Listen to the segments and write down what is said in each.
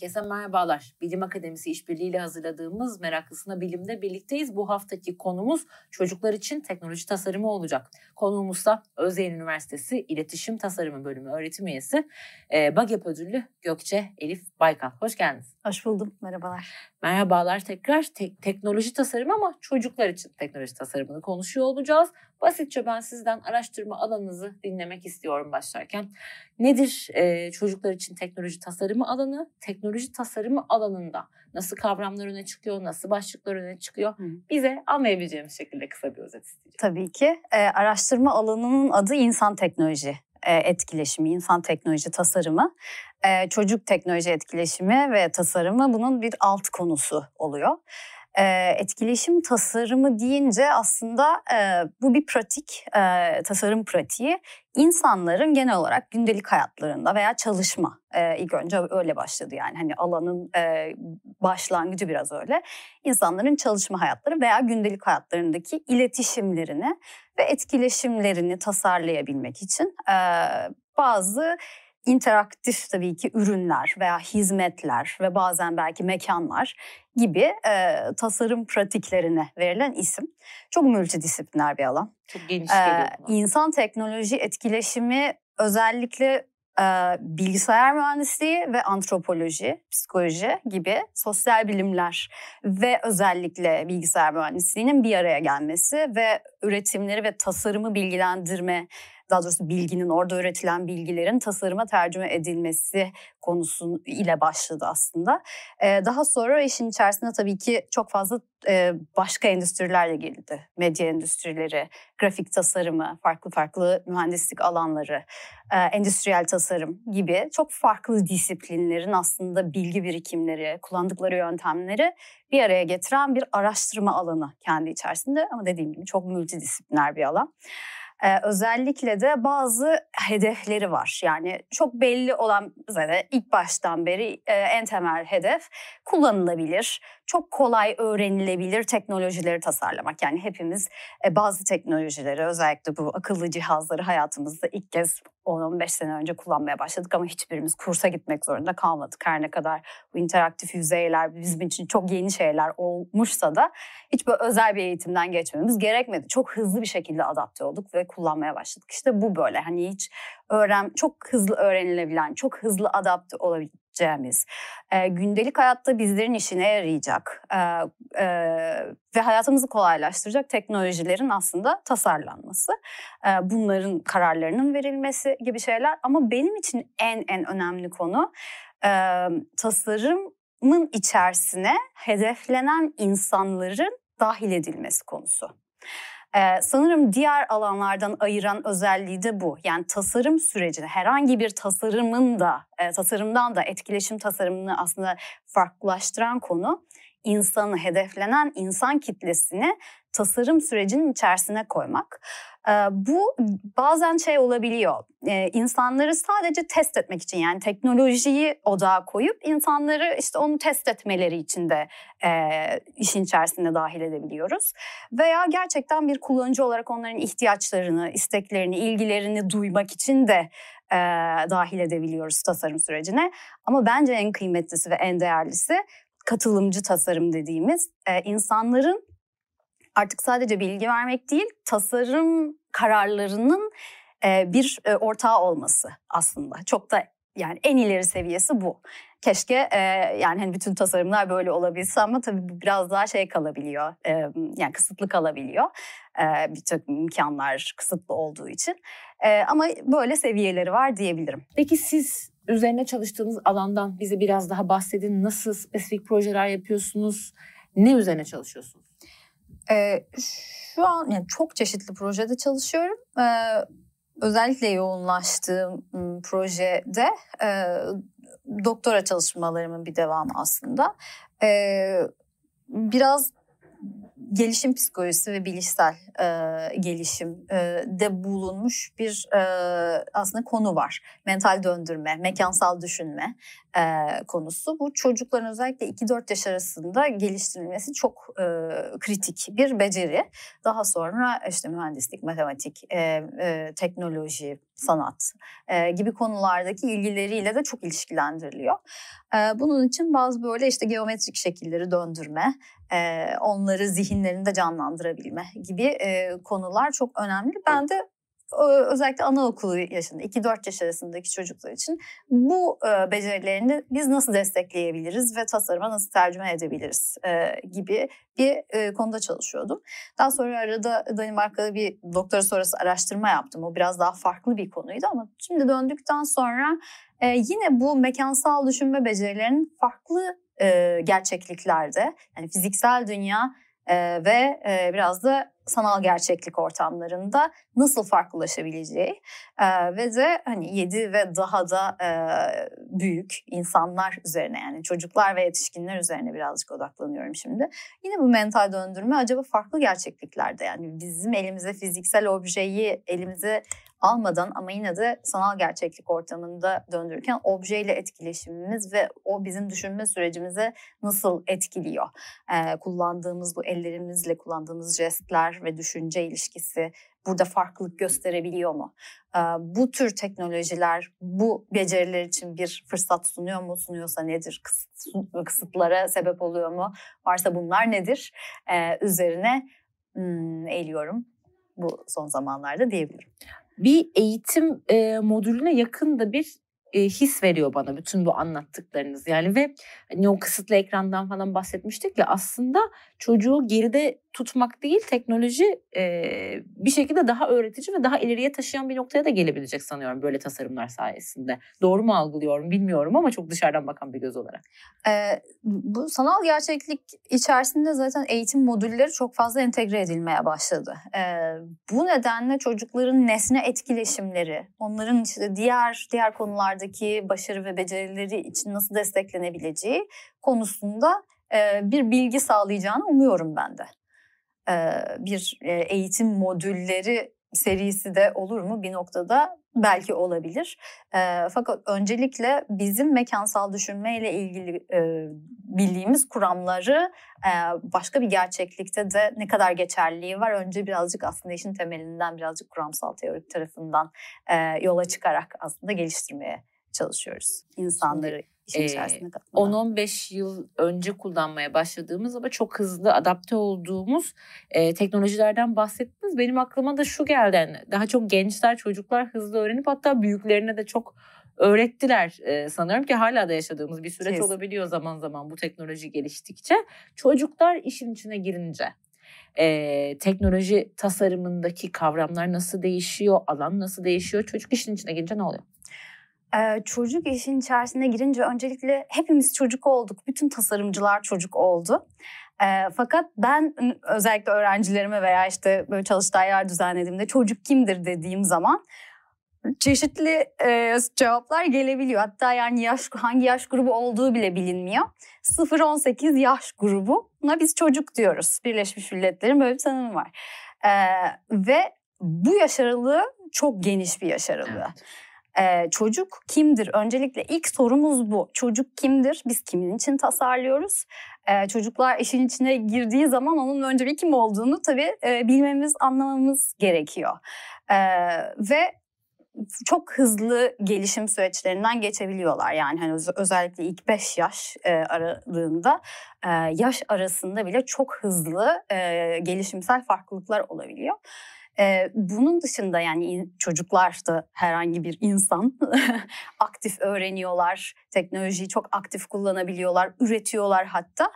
Herkese merhabalar. Bilim Akademisi işbirliğiyle hazırladığımız Meraklısına Bilim'de birlikteyiz. Bu haftaki konumuz çocuklar için teknoloji tasarımı olacak. Konuğumuz da Özyeğin Üniversitesi İletişim Tasarımı Bölümü öğretim üyesi e, BAGEP ödüllü Gökçe Elif Baykal. Hoş geldiniz. Hoş buldum. Merhabalar. Merhabalar tekrar. Te- teknoloji tasarımı ama çocuklar için teknoloji tasarımını konuşuyor olacağız. Basitçe ben sizden araştırma alanınızı dinlemek istiyorum başlarken. Nedir e, çocuklar için teknoloji tasarımı alanı? Teknoloji tasarımı alanında nasıl kavramlar öne çıkıyor, nasıl başlıklar öne çıkıyor? Hı. Bize anlayabileceğimiz şekilde kısa bir özet isteyeceğim. Tabii ki. E, araştırma alanının adı insan teknoloji e, etkileşimi, insan teknoloji tasarımı. E, çocuk teknoloji etkileşimi ve tasarımı bunun bir alt konusu oluyor e, etkileşim tasarımı deyince aslında e, bu bir pratik, e, tasarım pratiği. İnsanların genel olarak gündelik hayatlarında veya çalışma e, ilk önce öyle başladı yani hani alanın e, başlangıcı biraz öyle. İnsanların çalışma hayatları veya gündelik hayatlarındaki iletişimlerini ve etkileşimlerini tasarlayabilmek için e, bazı interaktif tabii ki ürünler veya hizmetler ve bazen belki mekanlar gibi e, tasarım pratiklerine verilen isim. Çok multidisipliner bir alan. Çok geniş geliyor. Ee, insan teknoloji etkileşimi özellikle e, bilgisayar mühendisliği ve antropoloji, psikoloji gibi sosyal bilimler ve özellikle bilgisayar mühendisliğinin bir araya gelmesi ve üretimleri ve tasarımı bilgilendirme daha doğrusu bilginin orada üretilen bilgilerin tasarıma tercüme edilmesi konusu ile başladı aslında. Daha sonra işin içerisinde tabii ki çok fazla başka endüstriler de girdi. Medya endüstrileri, grafik tasarımı, farklı farklı mühendislik alanları, endüstriyel tasarım gibi çok farklı disiplinlerin aslında bilgi birikimleri, kullandıkları yöntemleri bir araya getiren bir araştırma alanı kendi içerisinde. Ama dediğim gibi çok multidisipliner bir alan. Ee, özellikle de bazı hedefleri var. Yani çok belli olan zaten ilk baştan beri e, en temel hedef kullanılabilir, çok kolay öğrenilebilir teknolojileri tasarlamak. Yani hepimiz e, bazı teknolojileri özellikle bu akıllı cihazları hayatımızda ilk kez 10-15 sene önce kullanmaya başladık ama hiçbirimiz kursa gitmek zorunda kalmadık. Her ne kadar bu interaktif yüzeyler bizim için çok yeni şeyler olmuşsa da hiç böyle özel bir eğitimden geçmemiz gerekmedi. Çok hızlı bir şekilde adapte olduk ve kullanmaya başladık. İşte bu böyle hani hiç öğren çok hızlı öğrenilebilen, çok hızlı adapte olabileceğimiz, e, gündelik hayatta bizlerin işine yarayacak e, e, ve hayatımızı kolaylaştıracak teknolojilerin aslında tasarlanması, e, bunların kararlarının verilmesi gibi şeyler. Ama benim için en en önemli konu e, tasarımın içerisine hedeflenen insanların dahil edilmesi konusu. Ee, sanırım diğer alanlardan ayıran özelliği de bu. Yani tasarım sürecini herhangi bir tasarımın da e, tasarımdan da etkileşim tasarımını aslında farklılaştıran konu insanı hedeflenen insan kitlesini tasarım sürecinin içerisine koymak. Bu bazen şey olabiliyor. İnsanları sadece test etmek için yani teknolojiyi odağa koyup insanları işte onu test etmeleri için de işin içerisinde dahil edebiliyoruz. Veya gerçekten bir kullanıcı olarak onların ihtiyaçlarını, isteklerini, ilgilerini duymak için de dahil edebiliyoruz tasarım sürecine. Ama bence en kıymetlisi ve en değerlisi katılımcı tasarım dediğimiz insanların artık sadece bilgi vermek değil, tasarım kararlarının bir ortağı olması aslında. Çok da yani en ileri seviyesi bu. Keşke e, yani hani bütün tasarımlar böyle olabilse ama tabii biraz daha şey kalabiliyor. E, yani kısıtlı kalabiliyor. E, Birçok imkanlar kısıtlı olduğu için. E, ama böyle seviyeleri var diyebilirim. Peki siz üzerine çalıştığınız alandan bize biraz daha bahsedin. Nasıl spesifik projeler yapıyorsunuz? Ne üzerine çalışıyorsunuz? Ee, şu an yani çok çeşitli projede çalışıyorum. Ee, özellikle yoğunlaştığım projede e, doktora çalışmalarımın bir devamı aslında. Ee, biraz gelişim psikolojisi ve bilişsel e, gelişim e, de bulunmuş bir e, aslında konu var. Mental döndürme, mekansal düşünme e, konusu. Bu çocukların özellikle 2-4 yaş arasında geliştirilmesi çok e, kritik bir beceri. Daha sonra işte mühendislik, matematik, e, e, teknoloji, sanat e, gibi konulardaki ilgileriyle de çok ilişkilendiriliyor. E, bunun için bazı böyle işte geometrik şekilleri döndürme, e, onları zihinlerinde canlandırabilme gibi e, konular çok önemli. Ben de özellikle anaokulu yaşında 2-4 yaş arasındaki çocuklar için bu e, becerilerini biz nasıl destekleyebiliriz ve tasarıma nasıl tercüme edebiliriz e, gibi bir e, konuda çalışıyordum. Daha sonra arada Danimarka'da bir doktora sonrası araştırma yaptım. O biraz daha farklı bir konuydu ama şimdi döndükten sonra yine bu mekansal düşünme becerilerinin farklı gerçekliklerde yani fiziksel dünya ve biraz da sanal gerçeklik ortamlarında nasıl farklılaşabileceği e, ve de hani yedi ve daha da e, büyük insanlar üzerine yani çocuklar ve yetişkinler üzerine birazcık odaklanıyorum şimdi. Yine bu mental döndürme acaba farklı gerçekliklerde yani bizim elimize fiziksel objeyi elimize almadan ama yine de sanal gerçeklik ortamında döndürürken objeyle etkileşimimiz ve o bizim düşünme sürecimize nasıl etkiliyor? Ee, kullandığımız bu ellerimizle kullandığımız jestler ve düşünce ilişkisi burada farklılık gösterebiliyor mu? Bu tür teknolojiler bu beceriler için bir fırsat sunuyor mu? Sunuyorsa nedir? Kısıtlara sebep oluyor mu? Varsa bunlar nedir? Üzerine eğiliyorum bu son zamanlarda diyebilirim bir eğitim modülüne yakın da bir his veriyor bana bütün bu anlattıklarınız. Yani ve hani o kısıtlı ekrandan falan bahsetmiştik ya aslında çocuğu geride tutmak değil teknoloji e, bir şekilde daha öğretici ve daha ileriye taşıyan bir noktaya da gelebilecek sanıyorum böyle tasarımlar sayesinde. Doğru mu algılıyorum bilmiyorum ama çok dışarıdan bakan bir göz olarak. Ee, bu sanal gerçeklik içerisinde zaten eğitim modülleri çok fazla entegre edilmeye başladı. Ee, bu nedenle çocukların nesne etkileşimleri, onların işte diğer diğer konulardaki başarı ve becerileri için nasıl desteklenebileceği konusunda e, bir bilgi sağlayacağını umuyorum ben de bir eğitim modülleri serisi de olur mu bir noktada belki olabilir. E, fakat öncelikle bizim mekansal düşünmeyle ilgili e, bildiğimiz kuramları e, başka bir gerçeklikte de ne kadar geçerliliği var. Önce birazcık aslında işin temelinden birazcık kuramsal teorik tarafından e, yola çıkarak aslında geliştirmeye çalışıyoruz insanları işin içerisinde katmadan. 10-15 yıl önce kullanmaya başladığımız ama çok hızlı adapte olduğumuz e, teknolojilerden bahsettiniz. Benim aklıma da şu geldi. Yani daha çok gençler, çocuklar hızlı öğrenip hatta büyüklerine de çok öğrettiler e, sanıyorum ki hala da yaşadığımız bir süreç Kesin. olabiliyor zaman zaman bu teknoloji geliştikçe. Çocuklar işin içine girince e, teknoloji tasarımındaki kavramlar nasıl değişiyor, alan nasıl değişiyor, çocuk işin içine girince ne oluyor? Ee, çocuk işin içerisine girince öncelikle hepimiz çocuk olduk. Bütün tasarımcılar çocuk oldu. Ee, fakat ben özellikle öğrencilerime veya işte böyle çalıştay yer düzenlediğimde çocuk kimdir dediğim zaman çeşitli e, cevaplar gelebiliyor. Hatta yani yaş hangi yaş grubu olduğu bile bilinmiyor. 0-18 yaş grubu. Buna biz çocuk diyoruz. Birleşmiş Milletler'in böyle bir tanımı var. Ee, ve bu yaş aralığı çok geniş bir yaş aralığı. Evet. Ee, çocuk kimdir? Öncelikle ilk sorumuz bu. Çocuk kimdir? Biz kimin için tasarlıyoruz? Ee, çocuklar işin içine girdiği zaman onun önce bir kim olduğunu tabii e, bilmemiz, anlamamız gerekiyor. Ee, ve çok hızlı gelişim süreçlerinden geçebiliyorlar. Yani hani özellikle ilk 5 yaş e, aralığında e, yaş arasında bile çok hızlı e, gelişimsel farklılıklar olabiliyor. Ee, bunun dışında yani çocuklar da herhangi bir insan aktif öğreniyorlar, teknolojiyi çok aktif kullanabiliyorlar, üretiyorlar hatta.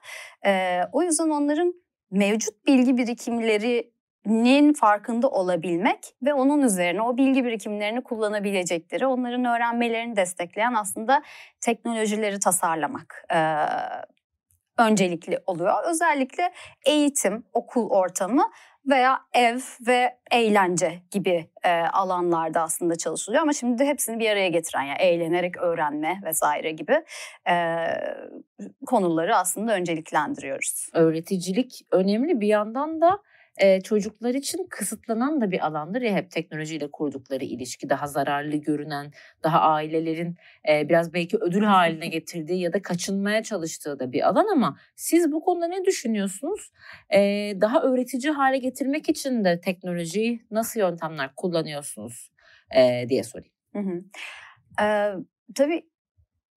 Ee, o yüzden onların mevcut bilgi birikimlerinin farkında olabilmek ve onun üzerine o bilgi birikimlerini kullanabilecekleri, onların öğrenmelerini destekleyen aslında teknolojileri tasarlamak e, öncelikli oluyor. Özellikle eğitim, okul ortamı veya ev ve eğlence gibi e, alanlarda aslında çalışılıyor. Ama şimdi de hepsini bir araya getiren yani eğlenerek öğrenme vesaire gibi e, konuları aslında önceliklendiriyoruz. Öğreticilik önemli bir yandan da e, çocuklar için kısıtlanan da bir alandır ya hep teknolojiyle kurdukları ilişki daha zararlı görünen, daha ailelerin e, biraz belki ödül haline getirdiği ya da kaçınmaya çalıştığı da bir alan ama siz bu konuda ne düşünüyorsunuz? E, daha öğretici hale getirmek için de teknolojiyi nasıl yöntemler kullanıyorsunuz e, diye sorayım. Hı hı. Ee, tabii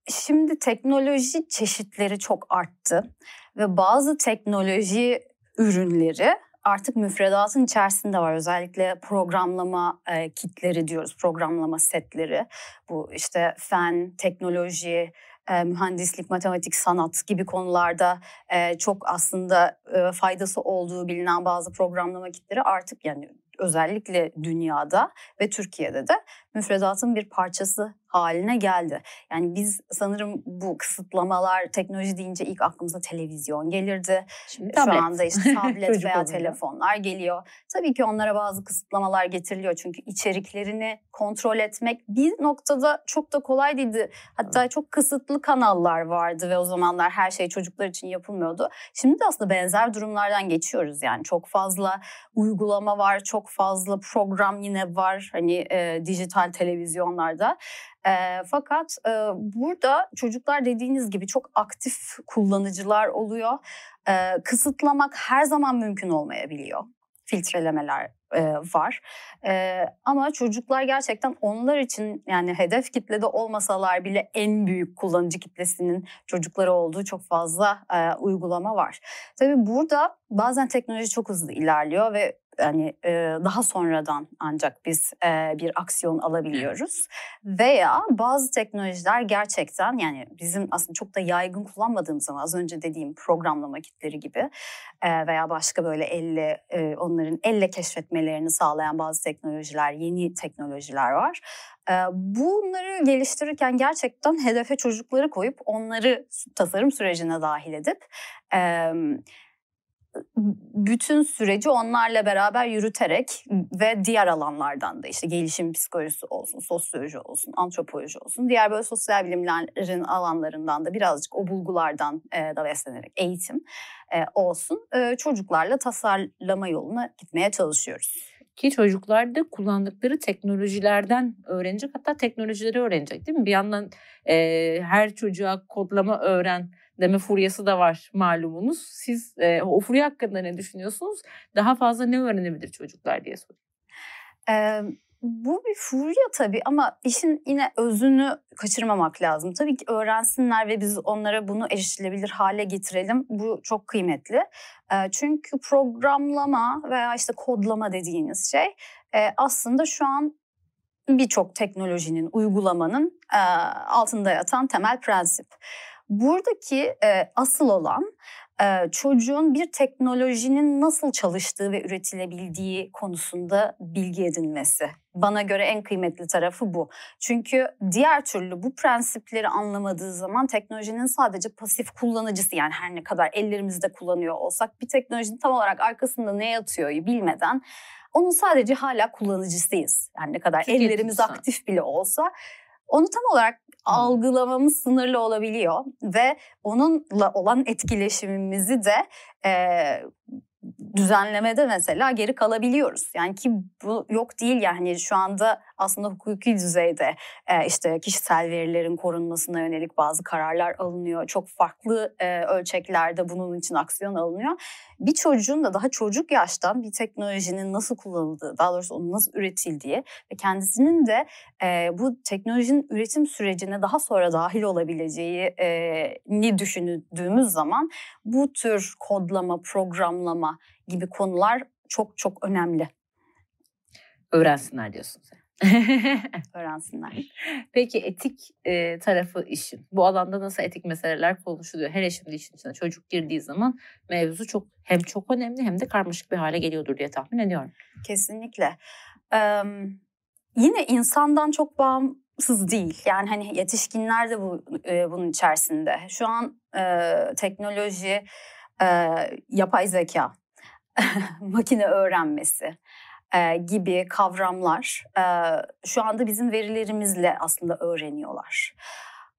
şimdi teknoloji çeşitleri çok arttı ve bazı teknoloji ürünleri artık müfredatın içerisinde var. Özellikle programlama e, kitleri diyoruz, programlama setleri. Bu işte fen, teknoloji, e, mühendislik, matematik, sanat gibi konularda e, çok aslında e, faydası olduğu bilinen bazı programlama kitleri artık yani özellikle dünyada ve Türkiye'de de müfredatın bir parçası haline geldi. Yani biz sanırım bu kısıtlamalar teknoloji deyince ilk aklımıza televizyon gelirdi. Şimdi Şu anda işte tablet veya telefonlar geliyor. Tabii ki onlara bazı kısıtlamalar getiriliyor çünkü içeriklerini kontrol etmek bir noktada çok da kolay değildi. Hatta evet. çok kısıtlı kanallar vardı ve o zamanlar her şey çocuklar için yapılmıyordu. Şimdi de aslında benzer durumlardan geçiyoruz yani çok fazla uygulama var, çok fazla program yine var hani e, dijital televizyonlarda. E, fakat e, burada çocuklar dediğiniz gibi çok aktif kullanıcılar oluyor. E, kısıtlamak her zaman mümkün olmayabiliyor. Filtrelemeler e, var. E, ama çocuklar gerçekten onlar için yani hedef kitlede olmasalar bile en büyük kullanıcı kitlesinin çocukları olduğu çok fazla e, uygulama var. Tabii burada bazen teknoloji çok hızlı ilerliyor ve yani e, daha sonradan ancak biz e, bir aksiyon alabiliyoruz. Veya bazı teknolojiler gerçekten yani bizim aslında çok da yaygın kullanmadığımız zaman az önce dediğim programlama kitleri gibi e, veya başka böyle elle e, onların elle keşfetmelerini sağlayan bazı teknolojiler, yeni teknolojiler var. E, bunları geliştirirken gerçekten hedefe çocukları koyup onları tasarım sürecine dahil edip e, bütün süreci onlarla beraber yürüterek ve diğer alanlardan da işte gelişim psikolojisi olsun, sosyoloji olsun, antropoloji olsun, diğer böyle sosyal bilimlerin alanlarından da birazcık o bulgulardan e, da beslenerek eğitim e, olsun e, çocuklarla tasarlama yoluna gitmeye çalışıyoruz. Ki çocuklar da kullandıkları teknolojilerden öğrenecek hatta teknolojileri öğrenecek değil mi? Bir yandan e, her çocuğa kodlama öğren deme furyası da var malumunuz. Siz e, o furya hakkında ne düşünüyorsunuz? Daha fazla ne öğrenebilir çocuklar diye soruyorum. Ee, bu bir furya tabii ama işin yine özünü kaçırmamak lazım. Tabii ki öğrensinler ve biz onlara bunu erişilebilir hale getirelim. Bu çok kıymetli. Çünkü programlama veya işte kodlama dediğiniz şey aslında şu an birçok teknolojinin, uygulamanın altında yatan temel prensip. Buradaki e, asıl olan e, çocuğun bir teknolojinin nasıl çalıştığı ve üretilebildiği konusunda bilgi edinmesi. Bana göre en kıymetli tarafı bu. Çünkü diğer türlü bu prensipleri anlamadığı zaman teknolojinin sadece pasif kullanıcısı yani her ne kadar ellerimizde kullanıyor olsak bir teknolojinin tam olarak arkasında ne yatıyor bilmeden onun sadece hala kullanıcısıyız. Yani ne kadar Tüketim ellerimiz aktif bile olsa onu tam olarak algılamamız sınırlı olabiliyor ve onunla olan etkileşimimizi de e, düzenlemede mesela geri kalabiliyoruz. Yani ki bu yok değil yani şu anda aslında hukuki düzeyde e, işte kişisel verilerin korunmasına yönelik bazı kararlar alınıyor. Çok farklı e, ölçeklerde bunun için aksiyon alınıyor. Bir çocuğun da daha çocuk yaştan bir teknolojinin nasıl kullanıldığı, daha doğrusu onun nasıl üretildiği ve kendisinin de e, bu teknolojinin üretim sürecine daha sonra dahil olabileceğini düşündüğümüz zaman bu tür kodlama, programlama gibi konular çok çok önemli. Öğrensinler diyorsun sen. Öğrensinler. Peki etik e, tarafı işin. Bu alanda nasıl etik meseleler konuşuluyor? Hele şimdi işin içine çocuk girdiği zaman mevzu çok hem çok önemli hem de karmaşık bir hale geliyordur diye tahmin ediyorum. Kesinlikle. Ee, yine insandan çok bağımsız değil. Yani hani yetişkinler de bu e, bunun içerisinde. Şu an e, teknoloji, e, yapay zeka makine öğrenmesi e, gibi kavramlar e, şu anda bizim verilerimizle aslında öğreniyorlar.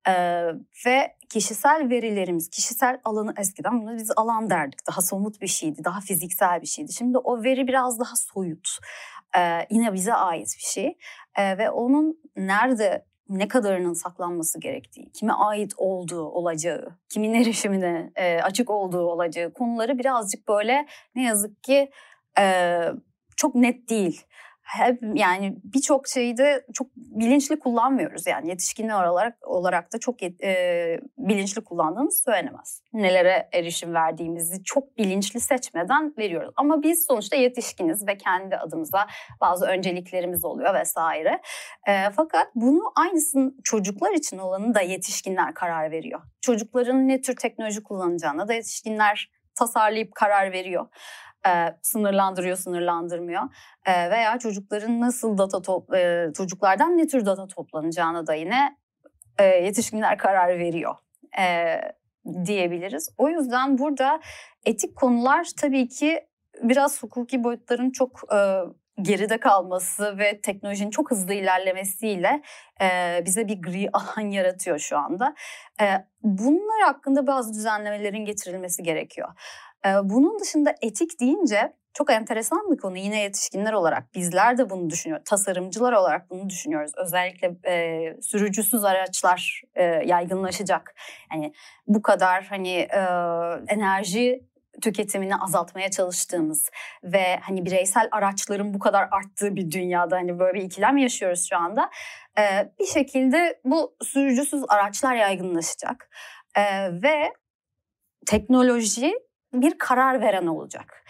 Ee, ve kişisel verilerimiz, kişisel alanı eskiden bunu biz alan derdik. Daha somut bir şeydi, daha fiziksel bir şeydi. Şimdi o veri biraz daha soyut. Ee, yine bize ait bir şey. Ee, ve onun nerede ne kadarının saklanması gerektiği, kime ait olduğu olacağı, kimin erişimine e, açık olduğu olacağı konuları birazcık böyle ne yazık ki e, çok net değil hep yani birçok şeyi de çok bilinçli kullanmıyoruz. Yani yetişkinler olarak olarak da çok e, bilinçli kullandığımız söylenemez. Nelere erişim verdiğimizi çok bilinçli seçmeden veriyoruz. Ama biz sonuçta yetişkiniz ve kendi adımıza bazı önceliklerimiz oluyor vesaire. E, fakat bunu aynısını çocuklar için olanı da yetişkinler karar veriyor. Çocukların ne tür teknoloji kullanacağına da yetişkinler tasarlayıp karar veriyor e, sınırlandırıyor, sınırlandırmıyor. E, veya çocukların nasıl data top, e, çocuklardan ne tür data toplanacağına da yine e, yetişkinler karar veriyor e, diyebiliriz. O yüzden burada etik konular tabii ki biraz hukuki boyutların çok e, geride kalması ve teknolojinin çok hızlı ilerlemesiyle e, bize bir gri alan yaratıyor şu anda. E, bunlar hakkında bazı düzenlemelerin getirilmesi gerekiyor. Bunun dışında etik deyince çok enteresan bir konu. Yine yetişkinler olarak bizler de bunu düşünüyoruz. Tasarımcılar olarak bunu düşünüyoruz. Özellikle e, sürücüsüz araçlar e, yaygınlaşacak. Yani bu kadar hani e, enerji tüketimini azaltmaya çalıştığımız ve hani bireysel araçların bu kadar arttığı bir dünyada hani böyle bir ikilem yaşıyoruz şu anda. E, bir şekilde bu sürücüsüz araçlar yaygınlaşacak. E, ve teknoloji bir karar veren olacak.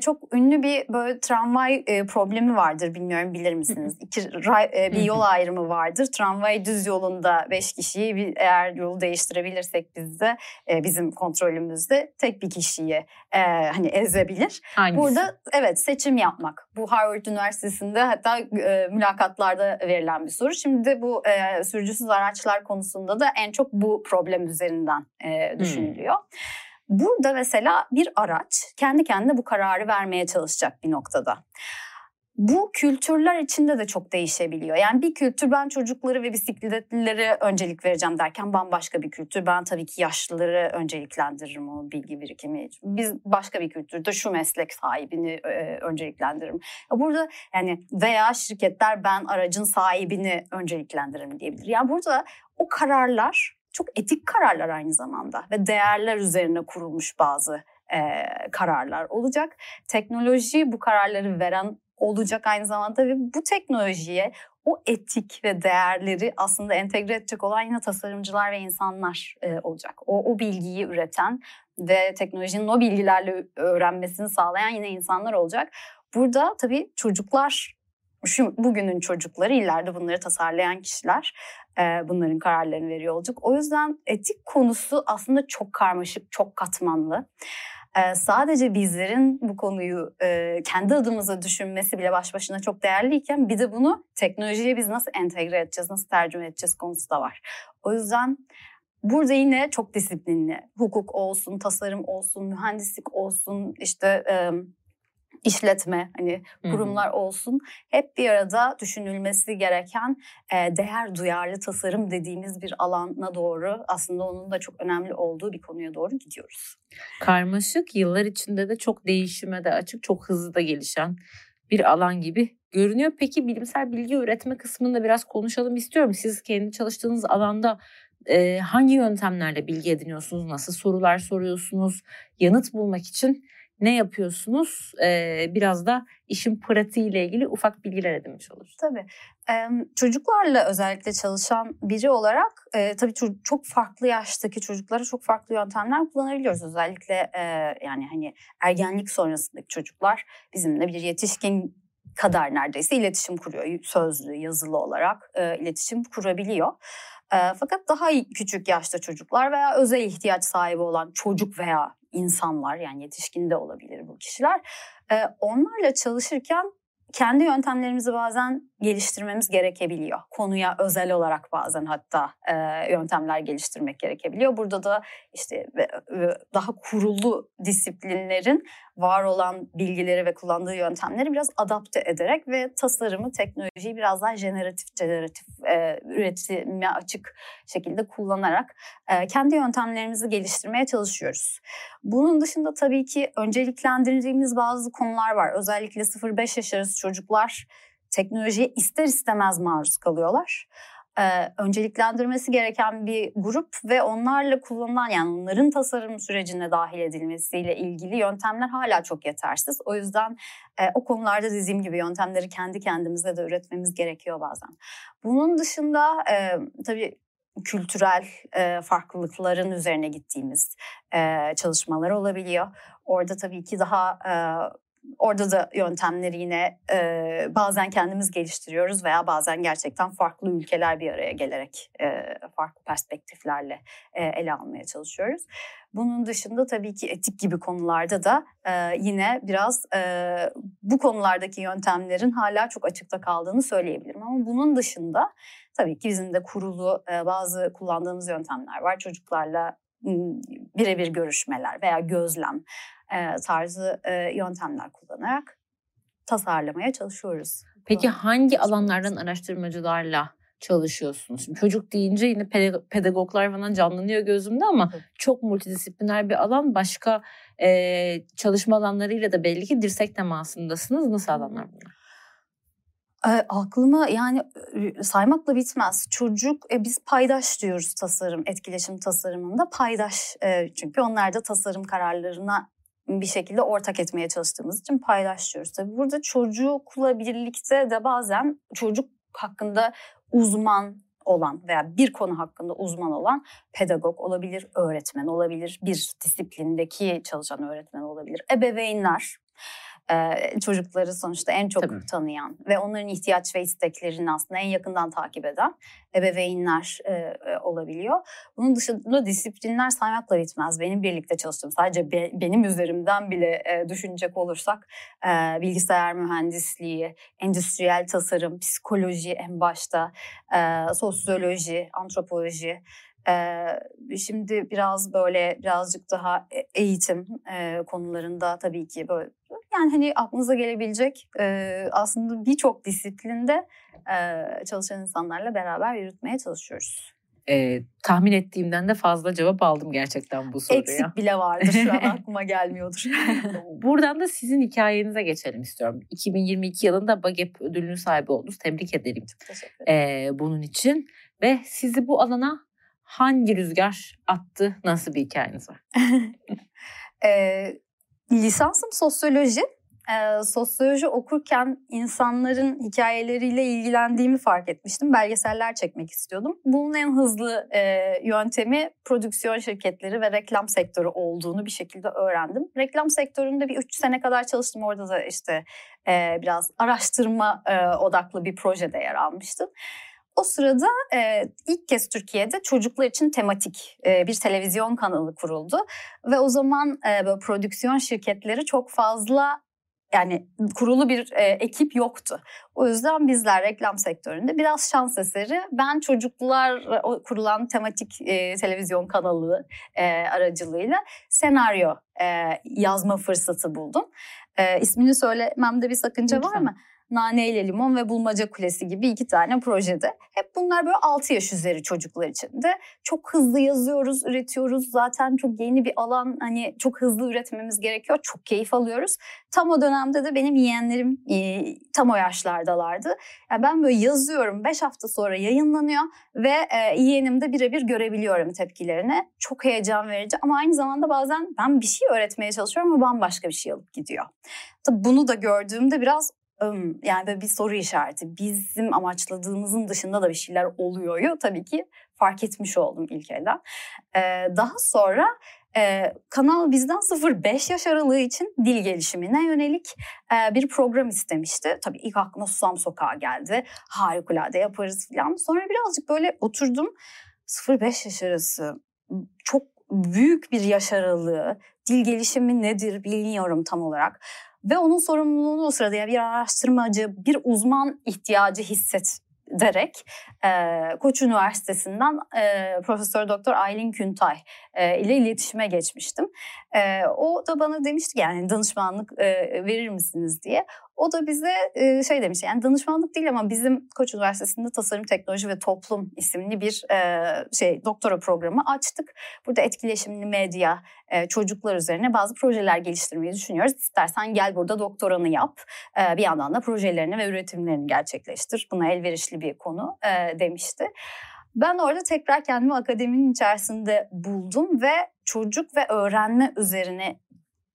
Çok ünlü bir böyle tramvay e, problemi vardır bilmiyorum bilir misiniz? İki ray, e, bir yol ayrımı vardır. Tramvay düz yolunda beş kişiyi bir, eğer yolu değiştirebilirsek biz de e, bizim kontrolümüzde tek bir kişiyi e, hani ezebilir. Hangisi? Burada evet seçim yapmak. Bu Harvard Üniversitesi'nde hatta e, mülakatlarda verilen bir soru. Şimdi bu e, sürücüsüz araçlar konusunda da en çok bu problem üzerinden e, düşünülüyor. Hmm. Burada mesela bir araç kendi kendine bu kararı vermeye çalışacak bir noktada. Bu kültürler içinde de çok değişebiliyor. Yani bir kültür ben çocukları ve bisikletlilere öncelik vereceğim derken bambaşka bir kültür. Ben tabii ki yaşlıları önceliklendiririm o bilgi birikimi. Biz başka bir kültürde şu meslek sahibini e, önceliklendiririm. Burada yani veya şirketler ben aracın sahibini önceliklendiririm diyebilir. Yani burada o kararlar çok etik kararlar aynı zamanda ve değerler üzerine kurulmuş bazı e, kararlar olacak. Teknoloji bu kararları veren olacak aynı zamanda ve bu teknolojiye o etik ve değerleri aslında entegre edecek olan yine tasarımcılar ve insanlar e, olacak. O, o bilgiyi üreten ve teknolojinin o bilgilerle öğrenmesini sağlayan yine insanlar olacak. Burada tabii çocuklar şu bugünün çocukları ileride bunları tasarlayan kişiler e, bunların kararlarını veriyor olacak. O yüzden etik konusu aslında çok karmaşık, çok katmanlı. E, sadece bizlerin bu konuyu e, kendi adımıza düşünmesi bile baş başına çok değerliyken bir de bunu teknolojiye biz nasıl entegre edeceğiz, nasıl tercüme edeceğiz konusu da var. O yüzden Burada yine çok disiplinli. Hukuk olsun, tasarım olsun, mühendislik olsun, işte işletme hani kurumlar Hı-hı. olsun hep bir arada düşünülmesi gereken e, değer duyarlı tasarım dediğimiz bir alana doğru aslında onun da çok önemli olduğu bir konuya doğru gidiyoruz. Karmaşık yıllar içinde de çok değişime de açık çok hızlı da gelişen bir alan gibi görünüyor. Peki bilimsel bilgi üretme kısmında biraz konuşalım istiyorum. Siz kendi çalıştığınız alanda e, hangi yöntemlerle bilgi ediniyorsunuz? Nasıl sorular soruyorsunuz? Yanıt bulmak için ne yapıyorsunuz? Ee, biraz da işin pratiğiyle ilgili ufak bilgiler edinmiş oluruz. Tabii. Ee, çocuklarla özellikle çalışan biri olarak e, tabii çok farklı yaştaki çocuklara çok farklı yöntemler kullanabiliyoruz. Özellikle e, yani hani ergenlik sonrasındaki çocuklar bizimle bir yetişkin kadar neredeyse iletişim kuruyor. Sözlü, yazılı olarak e, iletişim kurabiliyor. E, fakat daha küçük yaşta çocuklar veya özel ihtiyaç sahibi olan çocuk veya insanlar yani yetişkin de olabilir bu kişiler. Onlarla çalışırken kendi yöntemlerimizi bazen geliştirmemiz gerekebiliyor. Konuya özel olarak bazen hatta e, yöntemler geliştirmek gerekebiliyor. Burada da işte e, daha kurulu disiplinlerin var olan bilgileri ve kullandığı yöntemleri biraz adapte ederek ve tasarımı, teknolojiyi biraz daha jeneratif, generatif, e, üretime açık şekilde kullanarak e, kendi yöntemlerimizi geliştirmeye çalışıyoruz. Bunun dışında tabii ki önceliklendirdiğimiz bazı konular var. Özellikle 0-5 yaş arası çocuklar teknolojiye ister istemez maruz kalıyorlar. Ee, önceliklendirmesi gereken bir grup ve onlarla kullanılan yani onların tasarım sürecine dahil edilmesiyle ilgili yöntemler hala çok yetersiz. O yüzden e, o konularda dediğim gibi yöntemleri kendi kendimize de üretmemiz gerekiyor bazen. Bunun dışında e, tabii kültürel e, farklılıkların üzerine gittiğimiz e, çalışmalar olabiliyor. Orada tabii ki daha e, Orada da yöntemleri yine e, bazen kendimiz geliştiriyoruz veya bazen gerçekten farklı ülkeler bir araya gelerek e, farklı perspektiflerle e, ele almaya çalışıyoruz. Bunun dışında tabii ki etik gibi konularda da e, yine biraz e, bu konulardaki yöntemlerin hala çok açıkta kaldığını söyleyebilirim. Ama bunun dışında tabii ki bizim de kurulu e, bazı kullandığımız yöntemler var. Çocuklarla birebir görüşmeler veya gözlem e, tarzı e, yöntemler kullanarak tasarlamaya çalışıyoruz. Peki hangi alanlardan araştırmacılarla çalışıyorsunuz? Şimdi çocuk deyince yine pedagoglar falan canlanıyor gözümde ama çok multidisipliner bir alan. Başka e, çalışma alanlarıyla da belli ki dirsek temasındasınız. Nasıl alanlar bunlar? E, aklıma yani saymakla bitmez. Çocuk e, biz paydaş diyoruz tasarım, etkileşim tasarımında paydaş. E, çünkü onlar da tasarım kararlarına bir şekilde ortak etmeye çalıştığımız için paylaşıyoruz. Tabii burada çocukla birlikte de bazen çocuk hakkında uzman olan veya bir konu hakkında uzman olan pedagog olabilir, öğretmen olabilir, bir disiplindeki çalışan öğretmen olabilir, ebeveynler çocukları sonuçta en çok Tabii. tanıyan ve onların ihtiyaç ve isteklerini aslında en yakından takip eden ebeveynler e, olabiliyor. Bunun dışında disiplinler saymakla bitmez. Benim birlikte çalıştığım sadece be, benim üzerimden bile e, düşünecek olursak e, bilgisayar mühendisliği, endüstriyel tasarım, psikoloji en başta, e, sosyoloji, antropoloji, ee, şimdi biraz böyle birazcık daha eğitim e, konularında tabii ki böyle yani hani aklınıza gelebilecek e, aslında birçok disiplinde e, çalışan insanlarla beraber yürütmeye çalışıyoruz. E, tahmin ettiğimden de fazla cevap aldım gerçekten bu soruya. Eksik bile vardır şu an aklıma gelmiyordur. Buradan da sizin hikayenize geçelim istiyorum. 2022 yılında Bagep ödülünün sahibi oldunuz. Tebrik ederim. Teşekkür ederim. E, bunun için ve sizi bu alana hangi rüzgar attı? Nasıl bir hikayeniz var? e, lisansım sosyoloji. E, sosyoloji okurken insanların hikayeleriyle ilgilendiğimi fark etmiştim. Belgeseller çekmek istiyordum. Bunun en hızlı e, yöntemi prodüksiyon şirketleri ve reklam sektörü olduğunu bir şekilde öğrendim. Reklam sektöründe bir üç sene kadar çalıştım. Orada da işte e, biraz araştırma e, odaklı bir projede yer almıştım. O sırada e, ilk kez Türkiye'de çocuklar için tematik e, bir televizyon kanalı kuruldu. Ve o zaman e, böyle prodüksiyon şirketleri çok fazla yani kurulu bir e, ekip yoktu. O yüzden bizler reklam sektöründe biraz şans eseri ben çocuklar kurulan tematik e, televizyon kanalı e, aracılığıyla senaryo e, yazma fırsatı buldum. E, ismini söylememde bir sakınca Lütfen. var mı? Nane ile Limon ve Bulmaca Kulesi gibi iki tane projede. Hep bunlar böyle 6 yaş üzeri çocuklar için de. Çok hızlı yazıyoruz, üretiyoruz. Zaten çok yeni bir alan. Hani çok hızlı üretmemiz gerekiyor. Çok keyif alıyoruz. Tam o dönemde de benim yeğenlerim e, tam o yaşlardalardı. Yani ben böyle yazıyorum. 5 hafta sonra yayınlanıyor ve e, yeğenim de birebir görebiliyorum tepkilerini. Çok heyecan verici ama aynı zamanda bazen ben bir şey öğretmeye çalışıyorum ama bambaşka bir şey alıp gidiyor. Tabii bunu da gördüğümde biraz yani böyle bir soru işareti. Bizim amaçladığımızın dışında da bir şeyler oluyor. Tabii ki fark etmiş oldum ilk elden. Daha sonra ee, kanal bizden 0-5 yaş aralığı için dil gelişimine yönelik e, bir program istemişti. Tabii ilk aklıma Susam Sokağı geldi. Harikulade yaparız falan. Sonra birazcık böyle oturdum. 0-5 yaş arası çok büyük bir yaş aralığı. Dil gelişimi nedir bilmiyorum tam olarak. Ve onun sorumluluğunu o sırada yani bir araştırmacı, bir uzman ihtiyacı hisset derek e, Koç Üniversitesi'nden e, Profesör Doktor Aylin Küntay e, ile iletişime geçmiştim. E, o da bana demişti yani danışmanlık e, verir misiniz diye. O da bize e, şey demiş yani danışmanlık değil ama bizim Koç Üniversitesi'nde Tasarım Teknoloji ve Toplum isimli bir e, şey doktora programı açtık. Burada etkileşimli medya, e, çocuklar üzerine bazı projeler geliştirmeyi düşünüyoruz. İstersen gel burada doktoranı yap. Bir yandan da projelerini ve üretimlerini gerçekleştir. Buna elverişli bir konu demişti. Ben orada tekrar kendimi akademinin içerisinde buldum ve çocuk ve öğrenme üzerine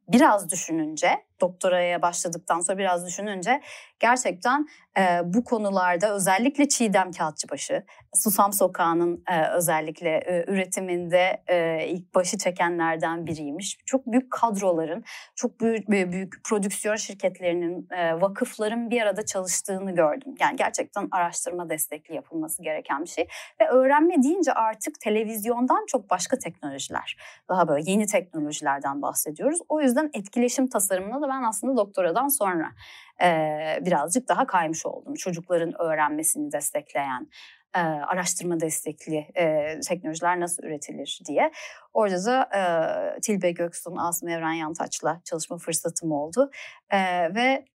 biraz düşününce doktoraya başladıktan sonra biraz düşününce gerçekten e, bu konularda özellikle Çiğdem Kağıtçıbaşı, Susam Sokağı'nın e, özellikle e, üretiminde e, ilk başı çekenlerden biriymiş. Çok büyük kadroların, çok büyük büyük, büyük prodüksiyon şirketlerinin, e, vakıfların bir arada çalıştığını gördüm. Yani gerçekten araştırma destekli yapılması gereken bir şey. Ve öğrenme deyince artık televizyondan çok başka teknolojiler, daha böyle yeni teknolojilerden bahsediyoruz. O yüzden etkileşim tasarımına da ben aslında doktoradan sonra e, birazcık daha kaymış oldum. Çocukların öğrenmesini destekleyen, e, araştırma destekli e, teknolojiler nasıl üretilir diye. Orada da e, Tilbe Göksun, Asım Evren Yantaç'la çalışma fırsatım oldu. E, ve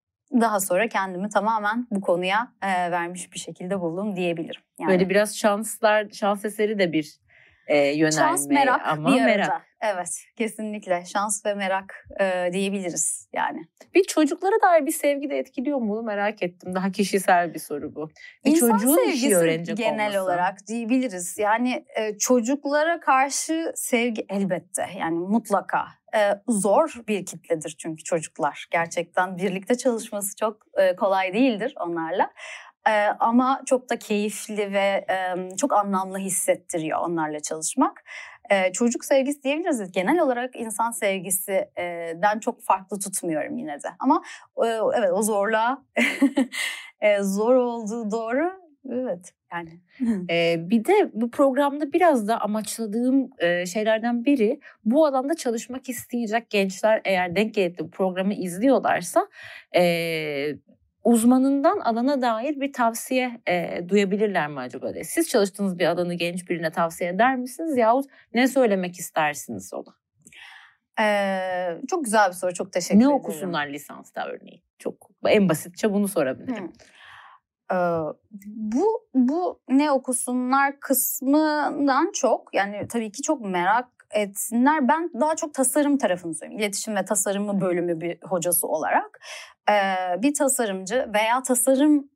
daha sonra kendimi tamamen bu konuya e, vermiş bir şekilde buldum diyebilirim. Yani, Böyle biraz şanslar, şans eseri de bir e, yönelme Şans, merak ama bir merak. Evet kesinlikle şans ve merak e, diyebiliriz yani. Bir çocuklara dair bir sevgi de etkiliyor mu merak ettim. Daha kişisel bir soru bu. Bir İnsan çocuğun sevgisi öğrenecek genel olması. olarak diyebiliriz. Yani e, çocuklara karşı sevgi elbette yani mutlaka e, zor bir kitledir çünkü çocuklar. Gerçekten birlikte çalışması çok e, kolay değildir onlarla. Ee, ama çok da keyifli ve e, çok anlamlı hissettiriyor onlarla çalışmak. Ee, çocuk sevgisi diyebiliriz. Genel olarak insan sevgisinden çok farklı tutmuyorum yine de. Ama e, evet o zorluğa e, zor olduğu doğru. Evet yani. ee, bir de bu programda biraz da amaçladığım e, şeylerden biri bu alanda çalışmak isteyecek gençler eğer denk gelip de bu programı izliyorlarsa e, uzmanından alana dair bir tavsiye e, duyabilirler mi acaba? Diye. Siz çalıştığınız bir alanı genç birine tavsiye eder misiniz yahut ne söylemek istersiniz ona? Ee, çok güzel bir soru. Çok teşekkür ne ederim. Ne okusunlar lisansta örneğin? Çok en basitçe bunu sorabilirim. Hmm. Ee, bu bu ne okusunlar kısmından çok yani tabii ki çok merak etsinler. Ben daha çok tasarım tarafını söyleyeyim. İletişim ve tasarımı bölümü bir hocası olarak bir tasarımcı veya tasarım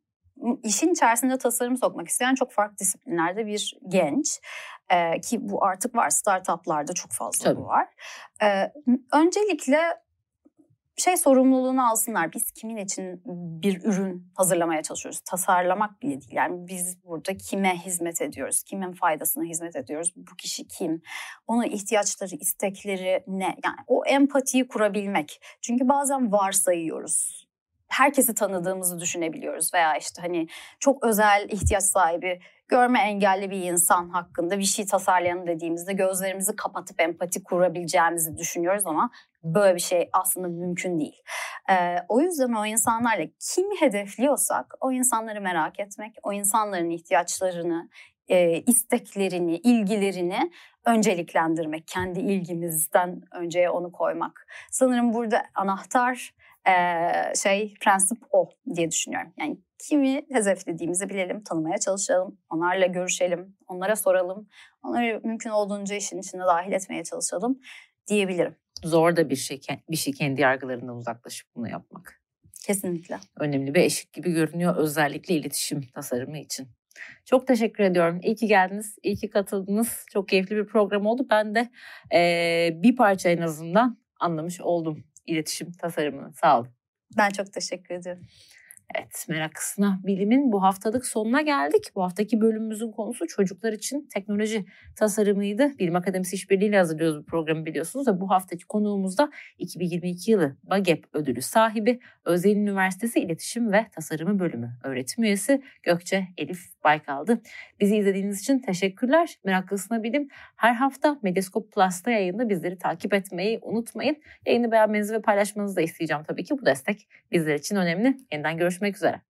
işin içerisinde tasarım sokmak isteyen çok farklı disiplinlerde bir genç ki bu artık var startuplarda çok fazla Tabii. bu var. Öncelikle şey sorumluluğunu alsınlar. Biz kimin için bir ürün hazırlamaya çalışıyoruz? Tasarlamak bile değil. Yani biz burada kime hizmet ediyoruz? Kimin faydasına hizmet ediyoruz? Bu kişi kim? Onun ihtiyaçları, istekleri ne? Yani o empatiyi kurabilmek. Çünkü bazen varsayıyoruz herkesi tanıdığımızı düşünebiliyoruz veya işte hani çok özel ihtiyaç sahibi görme engelli bir insan hakkında bir şey tasarlayalım dediğimizde gözlerimizi kapatıp empati kurabileceğimizi düşünüyoruz ama böyle bir şey aslında mümkün değil. Ee, o yüzden o insanlarla kimi hedefliyorsak o insanları merak etmek, o insanların ihtiyaçlarını, e, isteklerini, ilgilerini önceliklendirmek, kendi ilgimizden önceye onu koymak. Sanırım burada anahtar e, şey prensip o diye düşünüyorum. Yani kimi hedeflediğimizi bilelim, tanımaya çalışalım, onlarla görüşelim, onlara soralım, onları mümkün olduğunca işin içine dahil etmeye çalışalım diyebilirim. Zor da bir şey, bir şey kendi yargılarından uzaklaşıp bunu yapmak. Kesinlikle. Önemli bir eşik gibi görünüyor özellikle iletişim tasarımı için. Çok teşekkür ediyorum. İyi ki geldiniz, iyi ki katıldınız. Çok keyifli bir program oldu. Ben de e, bir parça en azından anlamış oldum iletişim tasarımını. Sağ olun. Ben çok teşekkür ediyorum. Evet Meraklısına Bilim'in bu haftalık sonuna geldik. Bu haftaki bölümümüzün konusu çocuklar için teknoloji tasarımıydı. Bilim Akademisi işbirliğiyle hazırlıyoruz bu programı biliyorsunuz ve bu haftaki konuğumuz da 2022 yılı BAGEP ödülü sahibi Özel Üniversitesi İletişim ve Tasarımı Bölümü öğretim üyesi Gökçe Elif Baykal'dı. Bizi izlediğiniz için teşekkürler. Meraklısına Bilim her hafta Medyascope Plus'ta yayında bizleri takip etmeyi unutmayın. Yayını beğenmenizi ve paylaşmanızı da isteyeceğim tabii ki. Bu destek bizler için önemli. Yeniden görüşmek hoşmak üzere.